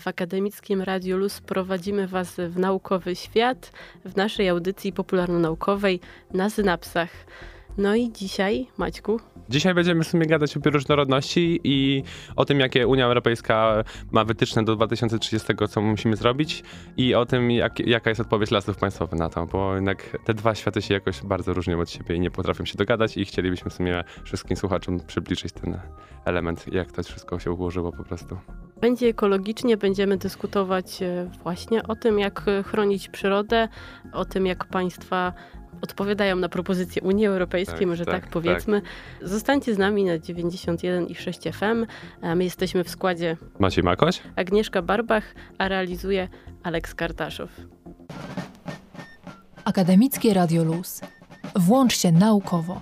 W Akademickim Radiu Luz prowadzimy Was w naukowy świat w naszej audycji popularno-naukowej na synapsach. No i dzisiaj, Maćku, Dzisiaj będziemy w sumie gadać o bioróżnorodności i o tym, jakie Unia Europejska ma wytyczne do 2030, co musimy zrobić i o tym, jak, jaka jest odpowiedź lasów państwowych na to, bo jednak te dwa światy się jakoś bardzo różnią od siebie i nie potrafią się dogadać i chcielibyśmy w sumie wszystkim słuchaczom przybliżyć ten element, jak to wszystko się ułożyło po prostu. będzie ekologicznie, będziemy dyskutować e, właśnie o tym, jak chronić przyrodę, o tym, jak państwa odpowiadają na propozycje Unii Europejskiej, Tak, może tak, tak, powiedzmy. Zostańcie z nami na 91 i 6 FM. My jesteśmy w składzie Maciej Makoś? Agnieszka Barbach, a realizuje Aleks Kartaszow. Akademickie Radio Luz. Włącz się naukowo.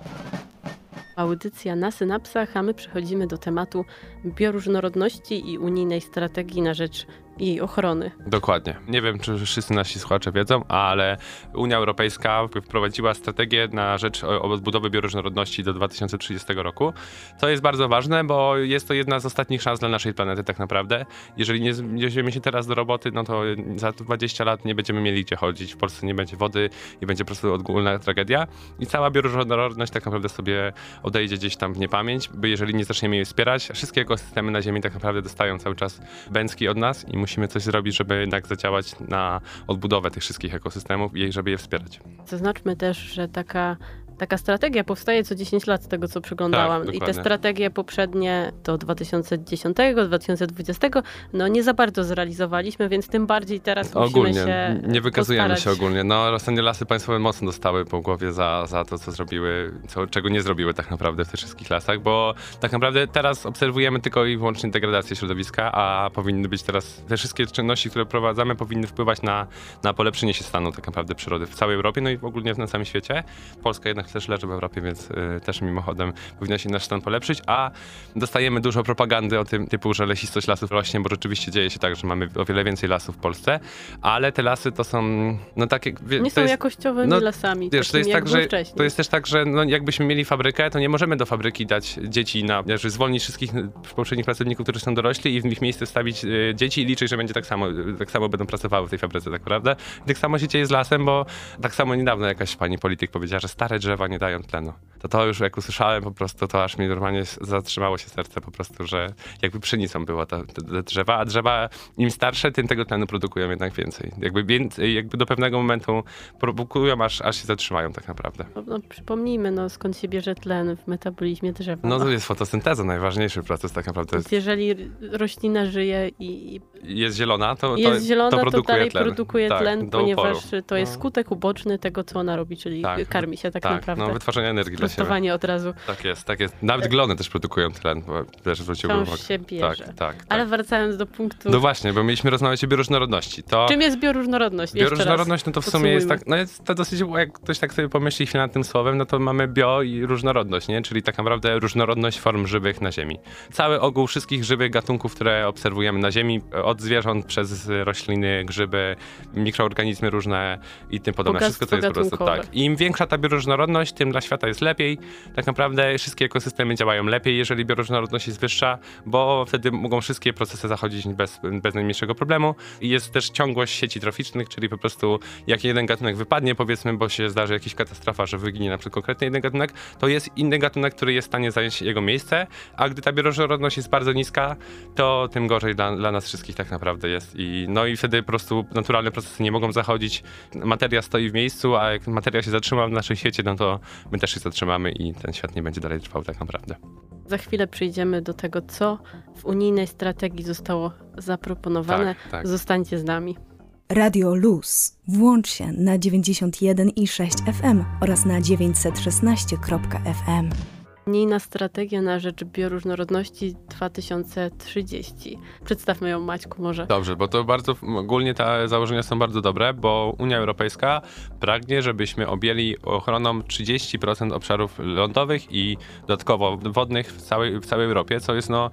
Audycja na synapsach, a my przechodzimy do tematu bioróżnorodności i unijnej strategii na rzecz jej ochrony. Dokładnie. Nie wiem, czy wszyscy nasi słuchacze wiedzą, ale Unia Europejska wprowadziła strategię na rzecz odbudowy bioróżnorodności do 2030 roku. To jest bardzo ważne, bo jest to jedna z ostatnich szans dla naszej planety tak naprawdę. Jeżeli nie weźmiemy się teraz do roboty, no to za 20 lat nie będziemy mieli gdzie chodzić. W Polsce nie będzie wody i będzie po prostu ogólna tragedia. I cała bioróżnorodność tak naprawdę sobie odejdzie gdzieś tam w niepamięć, bo jeżeli nie zaczniemy jej wspierać, wszystkie ekosystemy na Ziemi tak naprawdę dostają cały czas bęcki od nas i musimy coś zrobić, żeby jednak zadziałać na odbudowę tych wszystkich ekosystemów i żeby je wspierać. Zaznaczmy też, że taka, taka strategia powstaje co 10 lat, z tego co przeglądałam. Tak, I te strategie poprzednie do 2010, 2020, no nie za bardzo zrealizowaliśmy, więc tym bardziej teraz musimy Ogólnie, się nie wykazujemy postarać. się ogólnie. No, ostatnio lasy państwowe mocno dostały po głowie za, za to, co zrobiły, co, czego nie zrobiły tak naprawdę w tych wszystkich lasach, bo tak naprawdę teraz obserwujemy tylko i wyłącznie degradację środowiska, a powinny być teraz, te wszystkie czynności, które prowadzamy, powinny wpływać na, na polepszenie się stanu tak naprawdę przyrody w całej Europie, no i ogólnie na całym świecie. Polska jednak też leży w Europie, więc y, też mimochodem powinno się nasz stan polepszyć, a dostajemy dużo propagandy o tym typu, że lesistość lasów rośnie, bo rzeczywiście dzieje się tak, że mamy o wiele więcej lasów w Polsce, ale te lasy to są, no takie... wie- Nie są jest, jakościowymi no, lasami, Wiesz, to jest, tak, że, wcześniej. to jest też tak, że no, jakbyśmy mieli fabrykę, to nie możemy do fabryki dać dzieci na, że zwolnić wszystkich poprzednich pracowników, którzy są dorośli i w ich miejsce wstawić y, dzieci i liczyć, że będzie tak samo, tak samo będą pracowały w tej fabryce, tak naprawdę. I tak samo się dzieje z lasem, bo tak samo niedawno jakaś pani polityk powiedziała, że stare drzewa nie dają tlenu. To to już jak usłyszałem po prostu, to aż mi normalnie zatrzymało się serce po prostu, że jakby pszenicą było to, te, te drzewa, a drzewa im starsze, tym tego tlenu produkują jednak więcej. Jakby, więcej, jakby do pewnego momentu produkują, aż, aż się zatrzymają tak naprawdę. No, no, przypomnijmy, no, skąd się bierze tlen w metabolizmie drzewa. No to jest fotosynteza, najważniejszy proces tak naprawdę. Więc jeżeli roślina żyje i i Jest zielona, to, to, jest zielona, to to, produkuje dalej tlen. produkuje Tak, tlen, ponieważ to jest No. skutek uboczny tego, co ona robi, czyli Tak. karmi się tak, Tak, naprawdę. no wytwarzania energii dla siebie. Od razu. Tak jest, tak jest. Nawet glony też produkują tlen, bo też zwróciłbym uwagę. się bierze. Tak, tak. tak. Ale wracając do punktu, No właśnie, bo mieliśmy rozmawiać o bioróżnorodności. To czym jest bioróżnorodność? Bioróżnorodność, no to w sumie jest tak, no jest to dosyć, jak ktoś tak sobie pomyśli chwilę nad tym słowem, no to mamy bio i różnorodność, nie? Czyli tak naprawdę różnorodność form żywych na Ziemi. Cały ogół wszystkich żywych gatunków, które obserwujemy na Ziemi, od zwierząt przez rośliny, grzyby, mikroorganizmy różne i tym podobne. Wszystko to jest po prostu tak. Im większa ta bioróżnorodność, tym dla świata jest lepiej. Tak naprawdę wszystkie ekosystemy działają lepiej, jeżeli bioróżnorodność jest wyższa, bo wtedy mogą wszystkie procesy zachodzić bez, bez najmniejszego problemu. I jest też ciągłość sieci troficznych, czyli po prostu jak jeden gatunek wypadnie, powiedzmy, bo się zdarzy jakaś katastrofa, że wyginie na przykład konkretny jeden gatunek, to jest inny gatunek, który jest w stanie zająć jego miejsce, a gdy ta bioróżnorodność jest bardzo niska, to tym gorzej dla, dla nas wszystkich tak naprawdę jest. I, no i wtedy po prostu naturalne procesy nie mogą zachodzić, materia stoi w miejscu, a jak materia się zatrzyma w naszym świecie, no to my też się zatrzymamy i ten świat nie będzie dalej trwał tak naprawdę. Za chwilę przejdziemy do tego, co w unijnej strategii zostało zaproponowane. Tak, tak. Zostańcie z nami. Radio Luz. Włącz się na 91,6 FM oraz na 916.fm. Unijna strategia na rzecz bioróżnorodności 2030. Przedstawmy ją Maćku może. Dobrze, bo to bardzo, ogólnie te założenia są bardzo dobre, bo Unia Europejska pragnie, żebyśmy objęli ochroną 30% obszarów lądowych i dodatkowo wodnych w całej, w całej Europie, co jest no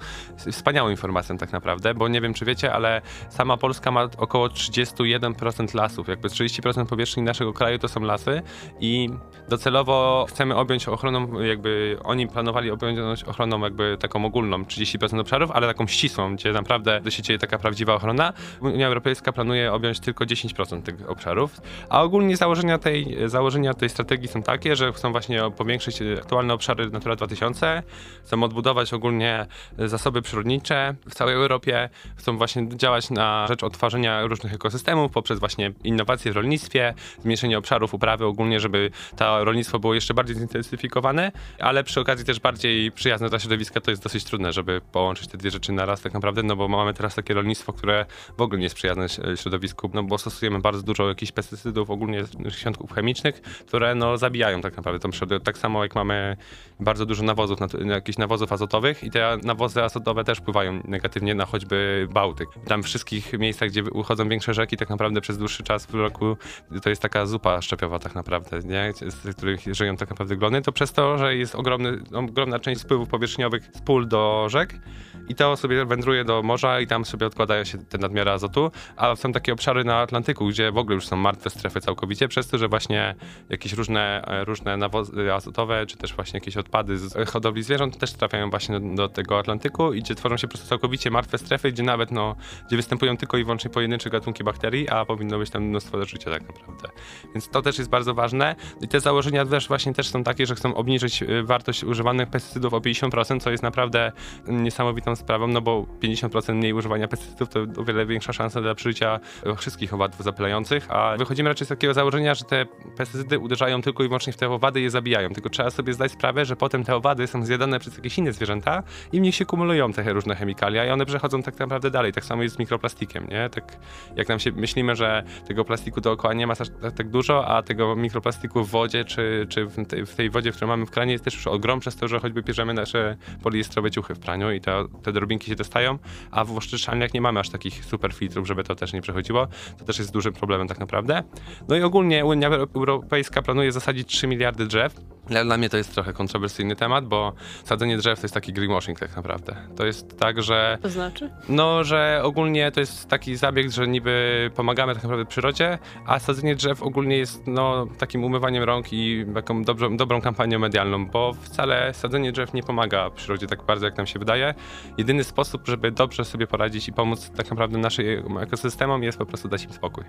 wspaniałą informacją tak naprawdę, bo nie wiem czy wiecie, ale sama Polska ma około 31% lasów, jakby 30% powierzchni naszego kraju to są lasy i docelowo chcemy objąć ochroną, jakby oni planowali objąć ochroną jakby taką ogólną 30% obszarów, ale taką ścisłą, gdzie naprawdę się dzieje taka prawdziwa ochrona. Unia Europejska planuje objąć tylko 10% tych obszarów, a ogólnie założenia tej, założenia tej strategii są takie, że chcą właśnie powiększyć aktualne obszary Natura 2000, chcą odbudować ogólnie zasoby przyrodnicze w całej Europie, chcą właśnie działać na rzecz odtwarzania różnych ekosystemów poprzez właśnie innowacje w rolnictwie, zmniejszenie obszarów uprawy ogólnie, żeby to rolnictwo było jeszcze bardziej zintensyfikowane, ale przy okazji też bardziej przyjazne dla środowiska, to jest dosyć trudne, żeby połączyć te dwie rzeczy na raz tak naprawdę, no bo mamy teraz takie rolnictwo, które w ogóle nie jest przyjazne środowisku, no bo stosujemy bardzo dużo jakichś pestycydów, ogólnie świątków chemicznych, które no zabijają tak naprawdę tą przyrodę. Tak samo jak mamy bardzo dużo nawozów, jakichś nawozów azotowych i te nawozy azotowe też wpływają negatywnie na choćby Bałtyk. Tam wszystkich miejscach, gdzie uchodzą większe rzeki, tak naprawdę przez dłuższy czas w roku to jest taka zupa szczepiowa tak naprawdę, nie? z których żyją tak naprawdę glony, to przez to, że jest ogromny, ogromna część spływów powierzchniowych z pól do rzek i to sobie wędruje do morza i tam sobie odkładają się te nadmiary azotu, a są takie obszary na Atlantyku, gdzie w ogóle już są martwe strefy całkowicie, przez to, że właśnie jakieś różne, różne nawozy azotowe, czy też właśnie jakieś odpady z hodowli zwierząt też trafiają właśnie do, do tego Atlantyku i gdzie tworzą się po prostu całkowicie martwe strefy, gdzie nawet no, gdzie występują tylko i wyłącznie pojedyncze gatunki bakterii, a powinno być tam mnóstwo życia tak naprawdę. Więc to też jest bardzo ważne i te założenia też właśnie też są takie, że chcą obniżyć y, wartość używanych pestycydów o 50%, co jest naprawdę niesamowitą sprawą, no bo 50% mniej używania pestycydów to o wiele większa szansa dla przeżycia wszystkich owadów zapylających, a wychodzimy raczej z takiego założenia, że te pestycydy uderzają tylko i wyłącznie w te owady i je zabijają. Tylko trzeba sobie zdać sprawę, że potem te owady są zjadane przez jakieś inne zwierzęta i w nich się kumulują te różne chemikalia i one przechodzą tak naprawdę dalej. Tak samo jest z mikroplastikiem, nie? Tak jak nam się myślimy, że tego plastiku dookoła nie ma tak, tak dużo, a tego mikroplastiku w wodzie czy, czy w, tej, w tej wodzie, którą mamy w kranie jest też już przez to, że choćby bierzemy nasze poliestrowe ciuchy w praniu i te, te drobinki się dostają, a w oszczędzalniach nie mamy aż takich super filtrów, żeby to też nie przechodziło. To też jest dużym problemem tak naprawdę. No i ogólnie Unia Europejska planuje zasadzić 3 miliardy drzew. Dla mnie to jest trochę kontrowersyjny temat, bo sadzenie drzew to jest taki greenwashing tak naprawdę. To jest tak, że... To znaczy? No, że ogólnie to jest taki zabieg, że niby pomagamy tak naprawdę przyrodzie, a sadzenie drzew ogólnie jest no, takim umywaniem rąk i taką dobrą, dobrą kampanią medialną, bo wcale sadzenie drzew nie pomaga przyrodzie tak bardzo, jak nam się wydaje. Jedyny sposób, żeby dobrze sobie poradzić i pomóc tak naprawdę naszym ekosystemom jest po prostu dać im spokój.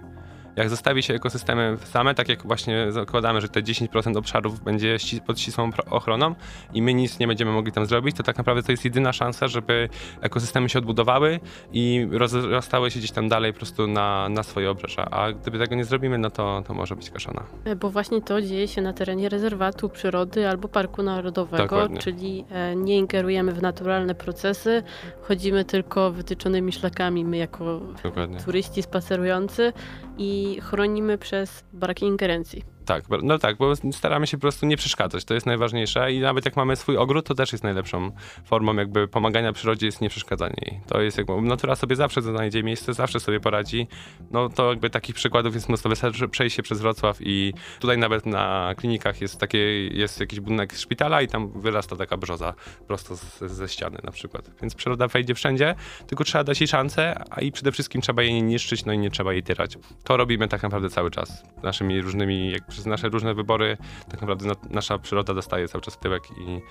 Jak zostawi się ekosystemy same, tak jak właśnie zakładamy, że te 10% obszarów będzie pod ścisłą ochroną i my nic nie będziemy mogli tam zrobić, to tak naprawdę to jest jedyna szansa, żeby ekosystemy się odbudowały i rozrastały się gdzieś tam dalej po prostu na, na swoje obrzeża. A gdyby tego nie zrobimy, no to, to może być kaszana. E, bo właśnie to dzieje się na terenie rezerwatu przyrody albo parku narodowego, Dokładnie. czyli e, nie ingerujemy w naturalne procesy, chodzimy tylko wytyczonymi szlakami, my jako Dokładnie. turyści spacerujący i chronimy przez brak ingerencji. Tak, no tak, bo staramy się po prostu nie przeszkadzać, to jest najważniejsze i nawet jak mamy swój ogród, to też jest najlepszą formą jakby pomagania przyrodzie jest nieprzeszkadzanie jej. To jest jakby, natura sobie zawsze znajdzie miejsce, zawsze sobie poradzi. No to jakby takich przykładów jest mnóstwo, wystarczy przejść się przez Wrocław i tutaj nawet na klinikach jest takie, jest jakiś budynek szpitala i tam wyrasta taka brzoza prosto z, ze ściany na przykład. Więc przyroda wejdzie wszędzie, tylko trzeba dać jej szansę, a i przede wszystkim trzeba jej nie niszczyć, no i nie trzeba jej tyrać. To robimy tak naprawdę cały czas, naszymi różnymi, jak przez nasze różne wybory tak naprawdę na, nasza przyroda dostaje cały czas tyłek i,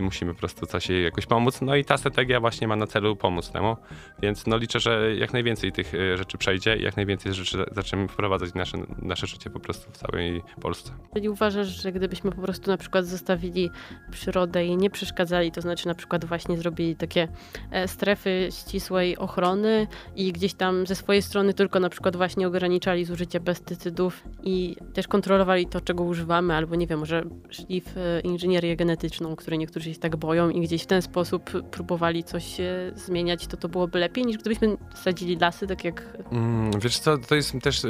i musimy po prostu coś jej jakoś pomóc. No i ta strategia właśnie ma na celu pomóc temu, więc no liczę, że jak najwięcej tych y, rzeczy przejdzie i jak najwięcej rzeczy zaczniemy wprowadzać nasze, nasze życie po prostu w całej Polsce. Czyli uważasz, że gdybyśmy po prostu na przykład zostawili przyrodę i nie przeszkadzali, to znaczy na przykład właśnie zrobili takie e, strefy ścisłej ochrony i gdzieś tam ze swojej strony tylko na przykład właśnie ograniczali zużycie pestycydów i też kontrolowali próbowali to, czego używamy, albo nie wiem, może szli w e, inżynierię genetyczną, której niektórzy się tak boją i gdzieś w ten sposób próbowali coś e, zmieniać, to to byłoby lepiej niż gdybyśmy sadzili lasy, tak jak Mm, wiesz co, to jest też,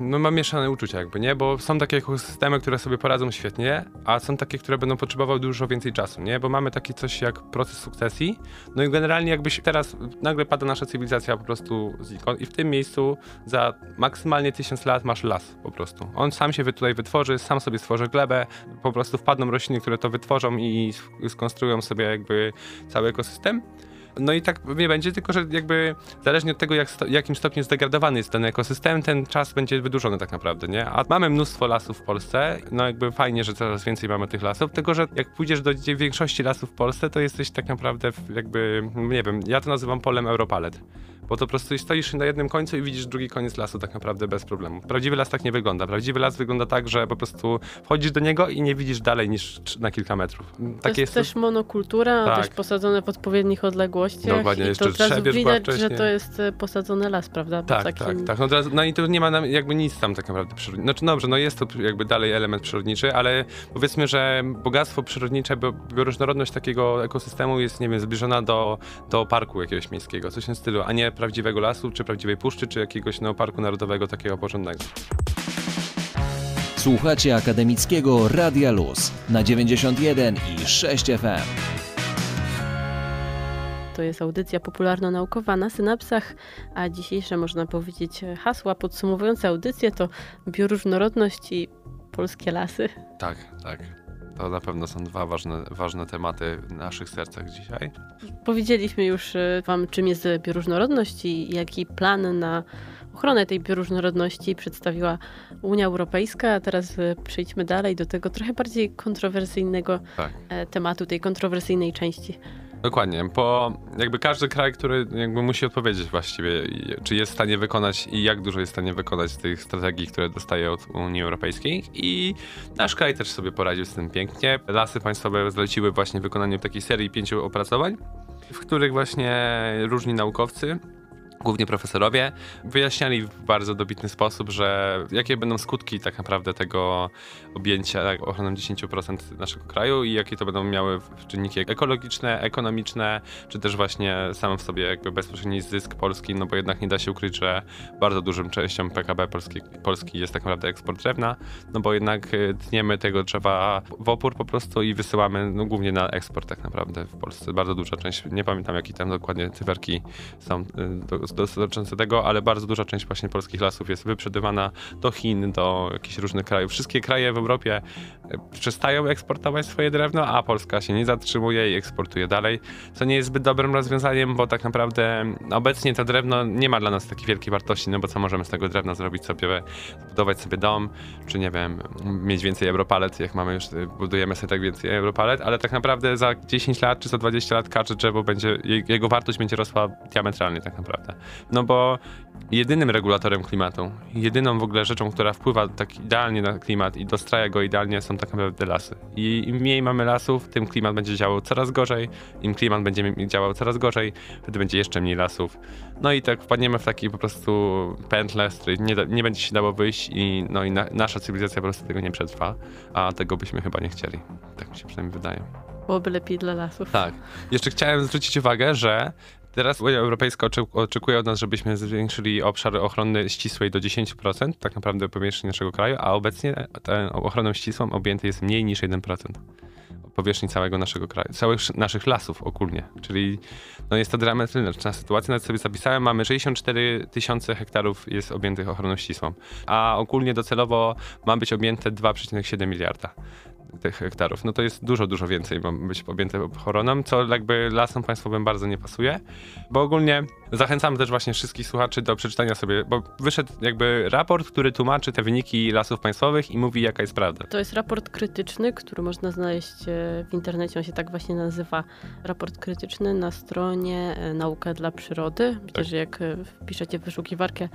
no mam mieszane uczucia jakby, nie? Bo są takie ekosystemy, które sobie poradzą świetnie, a są takie, które będą potrzebowały dużo więcej czasu, nie? Bo mamy takie coś jak proces sukcesji, no i generalnie jakbyś teraz nagle pada nasza cywilizacja po prostu znikąd i w tym miejscu za maksymalnie tysiąc lat masz las po prostu. On sam się tutaj wytworzy, sam sobie stworzy glebę, po prostu wpadną rośliny, które to wytworzą i sk- skonstruują sobie jakby cały ekosystem. No i tak nie będzie, tylko że jakby zależnie od tego, jak sto, jakim stopniu zdegradowany jest ten ekosystem, ten czas będzie wydłużony tak naprawdę, nie? A mamy mnóstwo lasów w Polsce, no jakby fajnie, że coraz więcej mamy tych lasów, tylko że jak pójdziesz do większości lasów w Polsce, to jesteś tak naprawdę jakby, nie wiem, ja to nazywam polem Europalet. Bo to po prostu stoisz na jednym końcu i widzisz drugi koniec lasu tak naprawdę bez problemu. Prawdziwy las tak nie wygląda. Prawdziwy las wygląda tak, że po prostu wchodzisz do niego i nie widzisz dalej niż na kilka metrów. to Takie jest też monokultura, Tak. też posadzone w odpowiednich odległościach Dokładnie, jeszcze to była widać, że to jest e, posadzony las, prawda? Tak, Takim- tak, tak. No, teraz, no i tu nie ma nam jakby nic tam tak naprawdę przyrodniczego. Znaczy dobrze, no jest to jakby dalej element przyrodniczy, ale powiedzmy, że bogactwo przyrodnicze, bioróżnorodność takiego ekosystemu jest, nie wiem, zbliżona do, do parku jakiegoś miejskiego, coś w tym stylu, a nie prawdziwego lasu, czy prawdziwej puszczy, czy jakiegoś no, parku narodowego takiego porządnego. Słuchacie akademickiego Radia Luz na 91 i 6 FM. To jest audycja popularno-naukowa na synapsach, a dzisiejsze, można powiedzieć, hasła podsumowujące audycję to bioróżnorodność i polskie lasy. Tak, tak. To na pewno są dwa ważne, ważne tematy w naszych sercach dzisiaj. Powiedzieliśmy już e, Wam, czym jest bioróżnorodność i jaki plan na ochronę tej bioróżnorodności przedstawiła Unia Europejska, a teraz e, przejdźmy dalej do tego trochę bardziej kontrowersyjnego Tak. e, tematu, tej kontrowersyjnej części. Dokładnie, bo jakby każdy kraj, który jakby musi odpowiedzieć właściwie, czy jest w stanie wykonać i jak dużo jest w stanie wykonać tych strategii, które dostaje od Unii Europejskiej. I nasz kraj też sobie poradził z tym pięknie. Lasy państwowe zleciły właśnie wykonanie takiej serii pięciu opracowań, w których właśnie różni naukowcy głównie profesorowie, wyjaśniali w bardzo dobitny sposób, że jakie będą skutki tak naprawdę tego objęcia tak, ochroną 10% naszego kraju i jakie to będą miały czynniki ekologiczne, ekonomiczne, czy też właśnie sam w sobie jakby bezpośredni zysk Polski, no bo jednak nie da się ukryć, że bardzo dużą częścią PKB Polski, Polski jest tak naprawdę eksport drewna, no bo jednak y, tniemy tego drzewa w opór po prostu i wysyłamy no, głównie na eksport tak naprawdę w Polsce. Bardzo duża część, nie pamiętam jakie tam dokładnie cyferki są y, do- dotyczące tego, ale bardzo duża część właśnie polskich lasów jest wyprzedawana do Chin, do jakichś różnych krajów. Wszystkie kraje w Europie y, przestają eksportować swoje drewno, a Polska się nie zatrzymuje i eksportuje dalej, co nie jest zbyt dobrym rozwiązaniem, bo tak naprawdę obecnie to drewno nie ma dla nas takiej wielkiej wartości, no bo co możemy z tego drewna zrobić sobie, zbudować sobie dom, czy nie wiem, mieć więcej europalet, jak mamy już, y, budujemy sobie tak więcej europalet, ale tak naprawdę za 10 lat czy za 20 lat każde drzewo będzie, je- jego wartość będzie rosła diametralnie tak naprawdę. No bo jedynym regulatorem klimatu, jedyną w ogóle rzeczą, która wpływa tak idealnie na klimat i dostraja go idealnie są tak naprawdę lasy. I im mniej mamy lasów, tym klimat będzie działał coraz gorzej, im klimat będzie działał coraz gorzej, wtedy będzie jeszcze mniej lasów. No i tak wpadniemy w taki po prostu pętlę, z której nie, da, nie będzie się dało wyjść i, no i na, nasza cywilizacja po prostu tego nie przetrwa, a tego byśmy chyba nie chcieli. Tak mi się przynajmniej wydaje. Byłoby lepiej dla lasów. Tak. Jeszcze chciałem zwrócić uwagę, że teraz Unia Europejska oczekuje od nas, żebyśmy zwiększyli obszar ochrony ścisłej do 10%, tak naprawdę powierzchni naszego kraju, a obecnie ochroną ścisłą objęty jest mniej niż 1% powierzchni całego naszego kraju, całych sz- naszych lasów ogólnie. Czyli no jest to dramatyczna sytuacja. Nawet sobie zapisałem, mamy 64 tysiące hektarów jest objętych ochroną ścisłą, a ogólnie docelowo ma być objęte 2,7 miliarda tych hektarów. No to jest dużo, dużo więcej ma być objęte ochroną, co jakby lasom państwowym bardzo nie pasuje, bo ogólnie zachęcam też właśnie wszystkich słuchaczy do przeczytania sobie, bo wyszedł jakby raport, który tłumaczy te wyniki lasów państwowych i mówi jaka jest prawda. To jest raport krytyczny, który można znaleźć e, w internecie. On się tak właśnie nazywa. Raport krytyczny na stronie e, Nauka dla Przyrody. Tak. że jak e, wpiszecie w wyszukiwarkę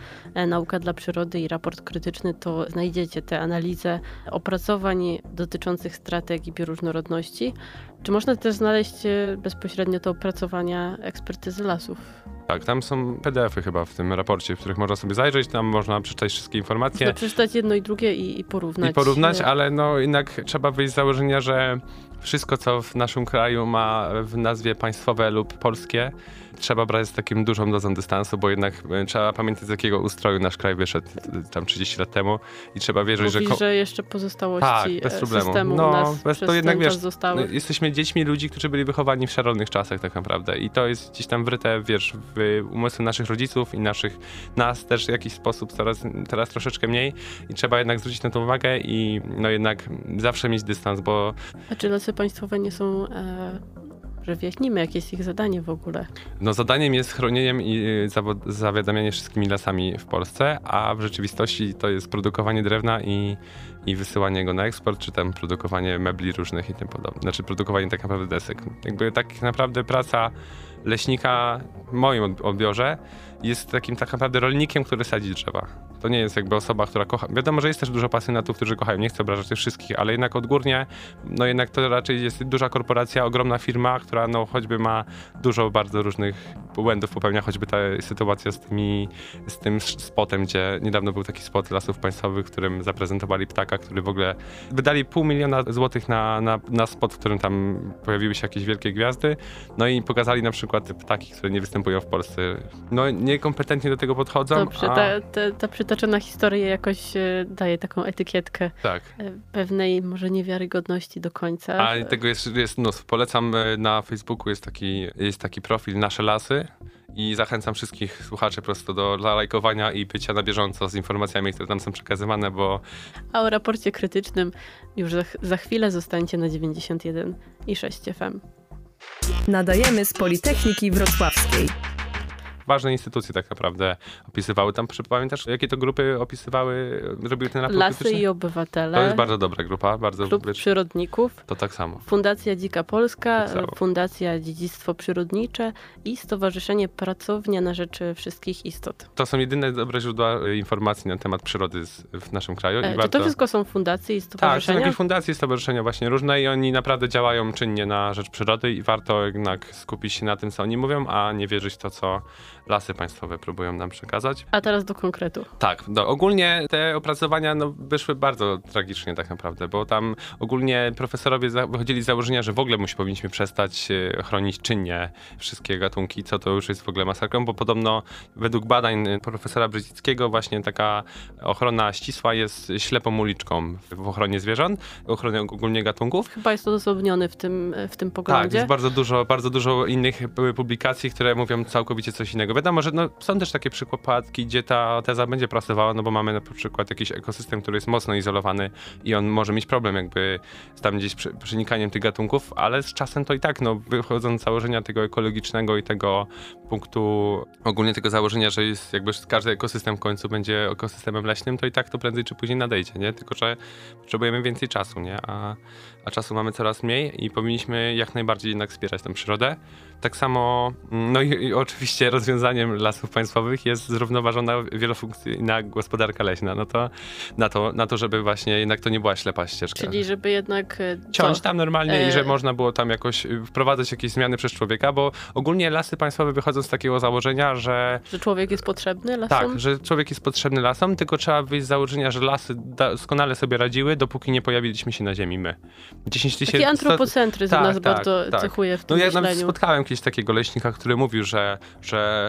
Nauka dla Przyrody i raport krytyczny, to znajdziecie tę analizę opracowań dotyczących strategii bioróżnorodności. Czy można też znaleźć e, bezpośrednio te opracowania ekspertyzy lasów? Tak, tam są PDF-y chyba w tym raporcie, w których można sobie zajrzeć, tam można przeczytać wszystkie informacje. Można przeczytać jedno i drugie i, i porównać. I porównać, e, ale no jednak trzeba wyjść z założenia, że wszystko, co w naszym kraju ma w nazwie państwowe lub polskie, trzeba brać z takim dużą dozą dystansu, bo jednak e, trzeba pamiętać, z jakiego ustroju nasz kraj wyszedł e, tam 30 lat temu i trzeba wierzyć, że... że jeszcze pozostałości Tak, bez e, problemu. systemu No, nas bez- to jednak, wiesz, zostały. No, Jesteśmy dziećmi ludzi, którzy byli wychowani w szarolnych czasach tak naprawdę i to jest gdzieś tam wryte, wiesz, w umysły naszych rodziców i naszych, nas też w jakiś sposób coraz, teraz troszeczkę mniej i trzeba jednak zwrócić na to uwagę i no jednak zawsze mieć dystans, bo A czy lasy państwowe nie są, e, że wyjaśnimy, jakie jest ich zadanie w ogóle? no zadaniem jest chronieniem i y, zawiadamianie wszystkimi lasami w Polsce, a w rzeczywistości to jest produkowanie drewna i, i wysyłanie go na eksport, czy tam produkowanie mebli różnych i tym podobne. Znaczy produkowanie tak naprawdę desek. Jakby tak naprawdę praca leśnika w moim od- odbiorze jest takim tak naprawdę rolnikiem, który sadzi drzewa. To nie jest jakby osoba, która kocha. Wiadomo, że jest też dużo pasjonatów, którzy kochają. Nie chcę obrażać tych wszystkich, ale jednak odgórnie, no jednak to raczej jest duża korporacja, ogromna firma, która no choćby ma dużo bardzo różnych błędów popełnia, choćby ta sytuacja z tymi, z tym spotem, gdzie niedawno był taki spot Lasów Państwowych, w którym zaprezentowali ptaka, który w ogóle wydali pół miliona złotych na, na, na spot, w którym tam pojawiły się jakieś wielkie gwiazdy, no i pokazali na przykład te ptaki, które nie występują w Polsce. No niekompetentnie do tego podchodzą, Dobrze, a... ta, ta, ta przytoczona historia jakoś e, daje taką etykietkę Tak. e, pewnej może niewiarygodności do końca. A tego jest, jest mnóstwo. Polecam e, na Facebooku jest taki, jest taki profil Nasze Lasy i zachęcam wszystkich słuchaczy prosto do zalajkowania i bycia na bieżąco z informacjami, które tam są przekazywane, bo A o raporcie krytycznym już za, za chwilę zostańcie na 91 i 6 FM. Nadajemy z Politechniki Wrocławskiej. Ważne instytucje tak naprawdę opisywały. Tam pamiętasz, jakie to grupy opisywały, robiły ten raport Lasy krytyczny? i obywatele, To jest bardzo dobra grupa, bardzo Klub wiesz, Przyrodników, to tak samo. Fundacja Dzika Polska, Tak. Fundacja Dziedzictwo Przyrodnicze i Stowarzyszenie Pracownia na Rzecz Wszystkich Istot. To są jedyne dobre źródła e, informacji na temat przyrody w naszym kraju. E, i Czy warto... to wszystko są fundacje i Tak, są stowarzyszenia? takie fundacje, stowarzyszenia właśnie różne i oni naprawdę działają czynnie na rzecz przyrody i warto jednak skupić się na tym, co oni mówią, a nie wierzyć w to, co lasy państwowe próbują nam przekazać. A teraz do konkretu. Tak, no, ogólnie te opracowania no, wyszły bardzo tragicznie tak naprawdę, bo tam ogólnie profesorowie za, wychodzili z założenia, że w ogóle musi, powinniśmy przestać e, chronić czynnie wszystkie gatunki, co to już jest w ogóle masakrą, bo podobno według badań e, profesora Brzezickiego właśnie taka ochrona ścisła jest ślepą uliczką w ochronie zwierząt, ochronie ogólnie gatunków. Chyba jest odosobniony w tym, w tym Tak, poglądzie. jest bardzo dużo, bardzo dużo innych e, publikacji, które mówią całkowicie coś innego. Wiadomo, że no, są też takie przypadki, gdzie ta teza będzie pracowała, no bo mamy na przykład jakiś ekosystem, który jest mocno izolowany i on może mieć problem jakby z tam gdzieś przenikaniem tych gatunków, ale z czasem to i tak, no wychodząc z założenia tego ekologicznego i tego punktu, ogólnie tego założenia, że jest jakby każdy ekosystem w końcu będzie ekosystemem leśnym, to i tak to prędzej czy później nadejdzie, nie? Tylko, że potrzebujemy więcej czasu, nie? A, a czasu mamy coraz mniej i powinniśmy jak najbardziej jednak wspierać tę przyrodę. Tak samo, mm, no i, i oczywiście rozwiązaniem lasów państwowych jest zrównoważona wielofunkcyjna gospodarka leśna. No to na to, na to żeby właśnie jednak to nie była ślepa ścieżka. Czyli żeby jednak... e, Ciąć co? tam normalnie i E, że można było tam jakoś y, wprowadzać jakieś zmiany przez człowieka, bo ogólnie lasy państwowe wychodzą z takiego założenia, że Że człowiek jest potrzebny lasom? tak, że człowiek jest potrzebny lasom, tylko trzeba wyjść z założenia, że lasy doskonale sobie radziły, dopóki nie pojawiliśmy się na ziemi my. 10 tysięcy... Taki antropocentryzm Tak, nas tak, bardzo tak. cechuje w No tym ja nawet spotkałem kiedyś takiego leśnika, który mówił, że, że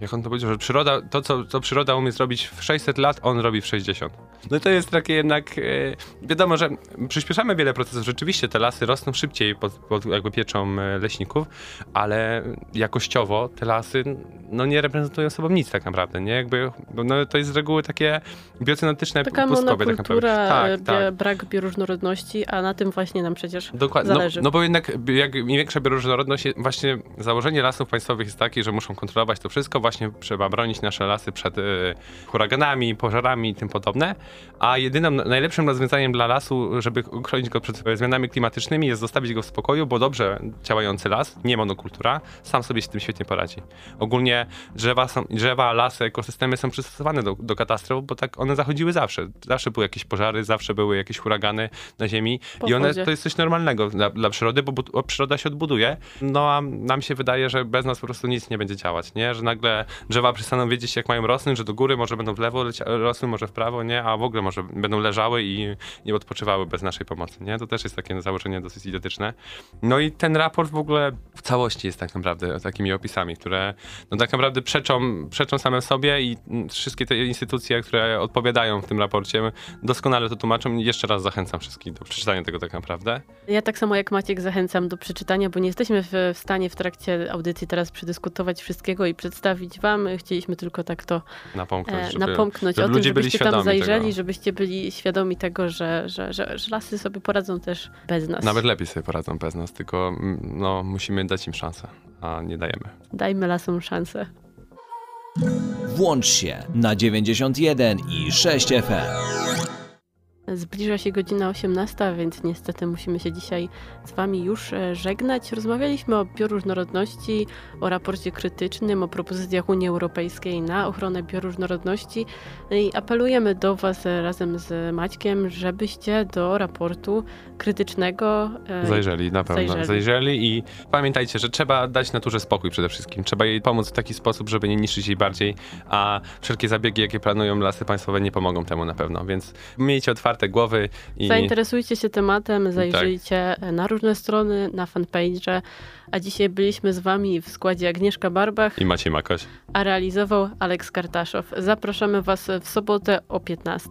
jak on to powiedział, że przyroda, to co, co przyroda umie zrobić w 600 lat, on robi w 60. No to jest takie jednak, e, wiadomo, że przyspieszamy wiele procesów, rzeczywiście te lasy rosną szybciej pod, pod jakby pieczą e, leśników, ale jakościowo te lasy no nie reprezentują sobą nic tak naprawdę, nie? Jakby, no to jest z reguły takie biocynetyczne Taka pustkowie tak naprawdę. e, Tak, tak. bie- brak bioróżnorodności, a na tym właśnie nam przecież Dokładnie. No, zależy. no bo jednak jak im większa bioróżnorodność, właśnie założenie lasów państwowych jest takie, że muszą kontrolować to wszystko, właśnie trzeba bronić nasze lasy przed y, huraganami, pożarami i tym podobne, a jedynym, najlepszym rozwiązaniem dla lasu, żeby uchronić go przed zmianami klimatycznymi jest zostawić go w spokoju, bo dobrze działający las, nie monokultura, sam sobie z tym świetnie poradzi. Ogólnie drzewa, są, drzewa lasy, ekosystemy są przystosowane do, do katastrof, bo tak one zachodziły zawsze. Zawsze były jakieś pożary, zawsze były jakieś huragany na ziemi i one to jest coś normalnego dla, dla przyrody, bo bud- o, przyroda się odbuduje. No a nam się wydaje, że bez nas po prostu nic nie będzie działać, nie? Że nagle drzewa przestaną wiedzieć, jak mają rosnąć, że do góry może będą w lewo rosły, może w prawo, nie, a w ogóle może będą leżały i nie odpoczywały bez naszej pomocy, nie? To też jest takie założenie dosyć idiotyczne. No i ten raport w ogóle w całości jest tak naprawdę takimi opisami, które no tak naprawdę przeczą, przeczą same sobie i wszystkie te instytucje, które odpowiadają w tym raporcie, doskonale to tłumaczą i jeszcze raz zachęcam wszystkich do przeczytania tego tak naprawdę. Ja tak samo jak Maciek zachęcam do przeczytania, bo nie jesteśmy w stanie w trakcie audycji teraz przedyskutować wszystkiego i przedstawić wam. Chcieliśmy tylko tak to Napomknąć, e, żeby, napomknąć żeby o tym, ludzie byli żebyście tam świadomi zajrzeli, tego. żebyście byli świadomi tego, że, że, że, że lasy sobie poradzą też bez nas. Nawet lepiej sobie poradzą bez nas, tylko mm, no, musimy dać im szansę, a nie dajemy. Dajmy lasom szansę. Włącz się na 91 i 6 FM. Zbliża się godzina 18, więc niestety musimy się dzisiaj z Wami już e, żegnać. Rozmawialiśmy o bioróżnorodności, o raporcie krytycznym, o propozycjach Unii Europejskiej na ochronę bioróżnorodności No i apelujemy do Was razem z Maćkiem, żebyście do raportu krytycznego e, Zajrzeli, na pewno. zajrzeli. Zajrzeli. i pamiętajcie, że trzeba dać naturze spokój przede wszystkim. Trzeba jej pomóc w taki sposób, żeby nie niszczyć jej bardziej, a wszelkie zabiegi, jakie planują lasy państwowe, nie pomogą temu na pewno. Więc miejcie otwarte głowy i Zainteresujcie się tematem, zajrzyjcie na różne strony, na fanpage. A dzisiaj byliśmy z Wami w składzie Agnieszka Barbach, i macie makoś. a realizował Aleks Kartaszow. Zapraszamy Was w sobotę o 15.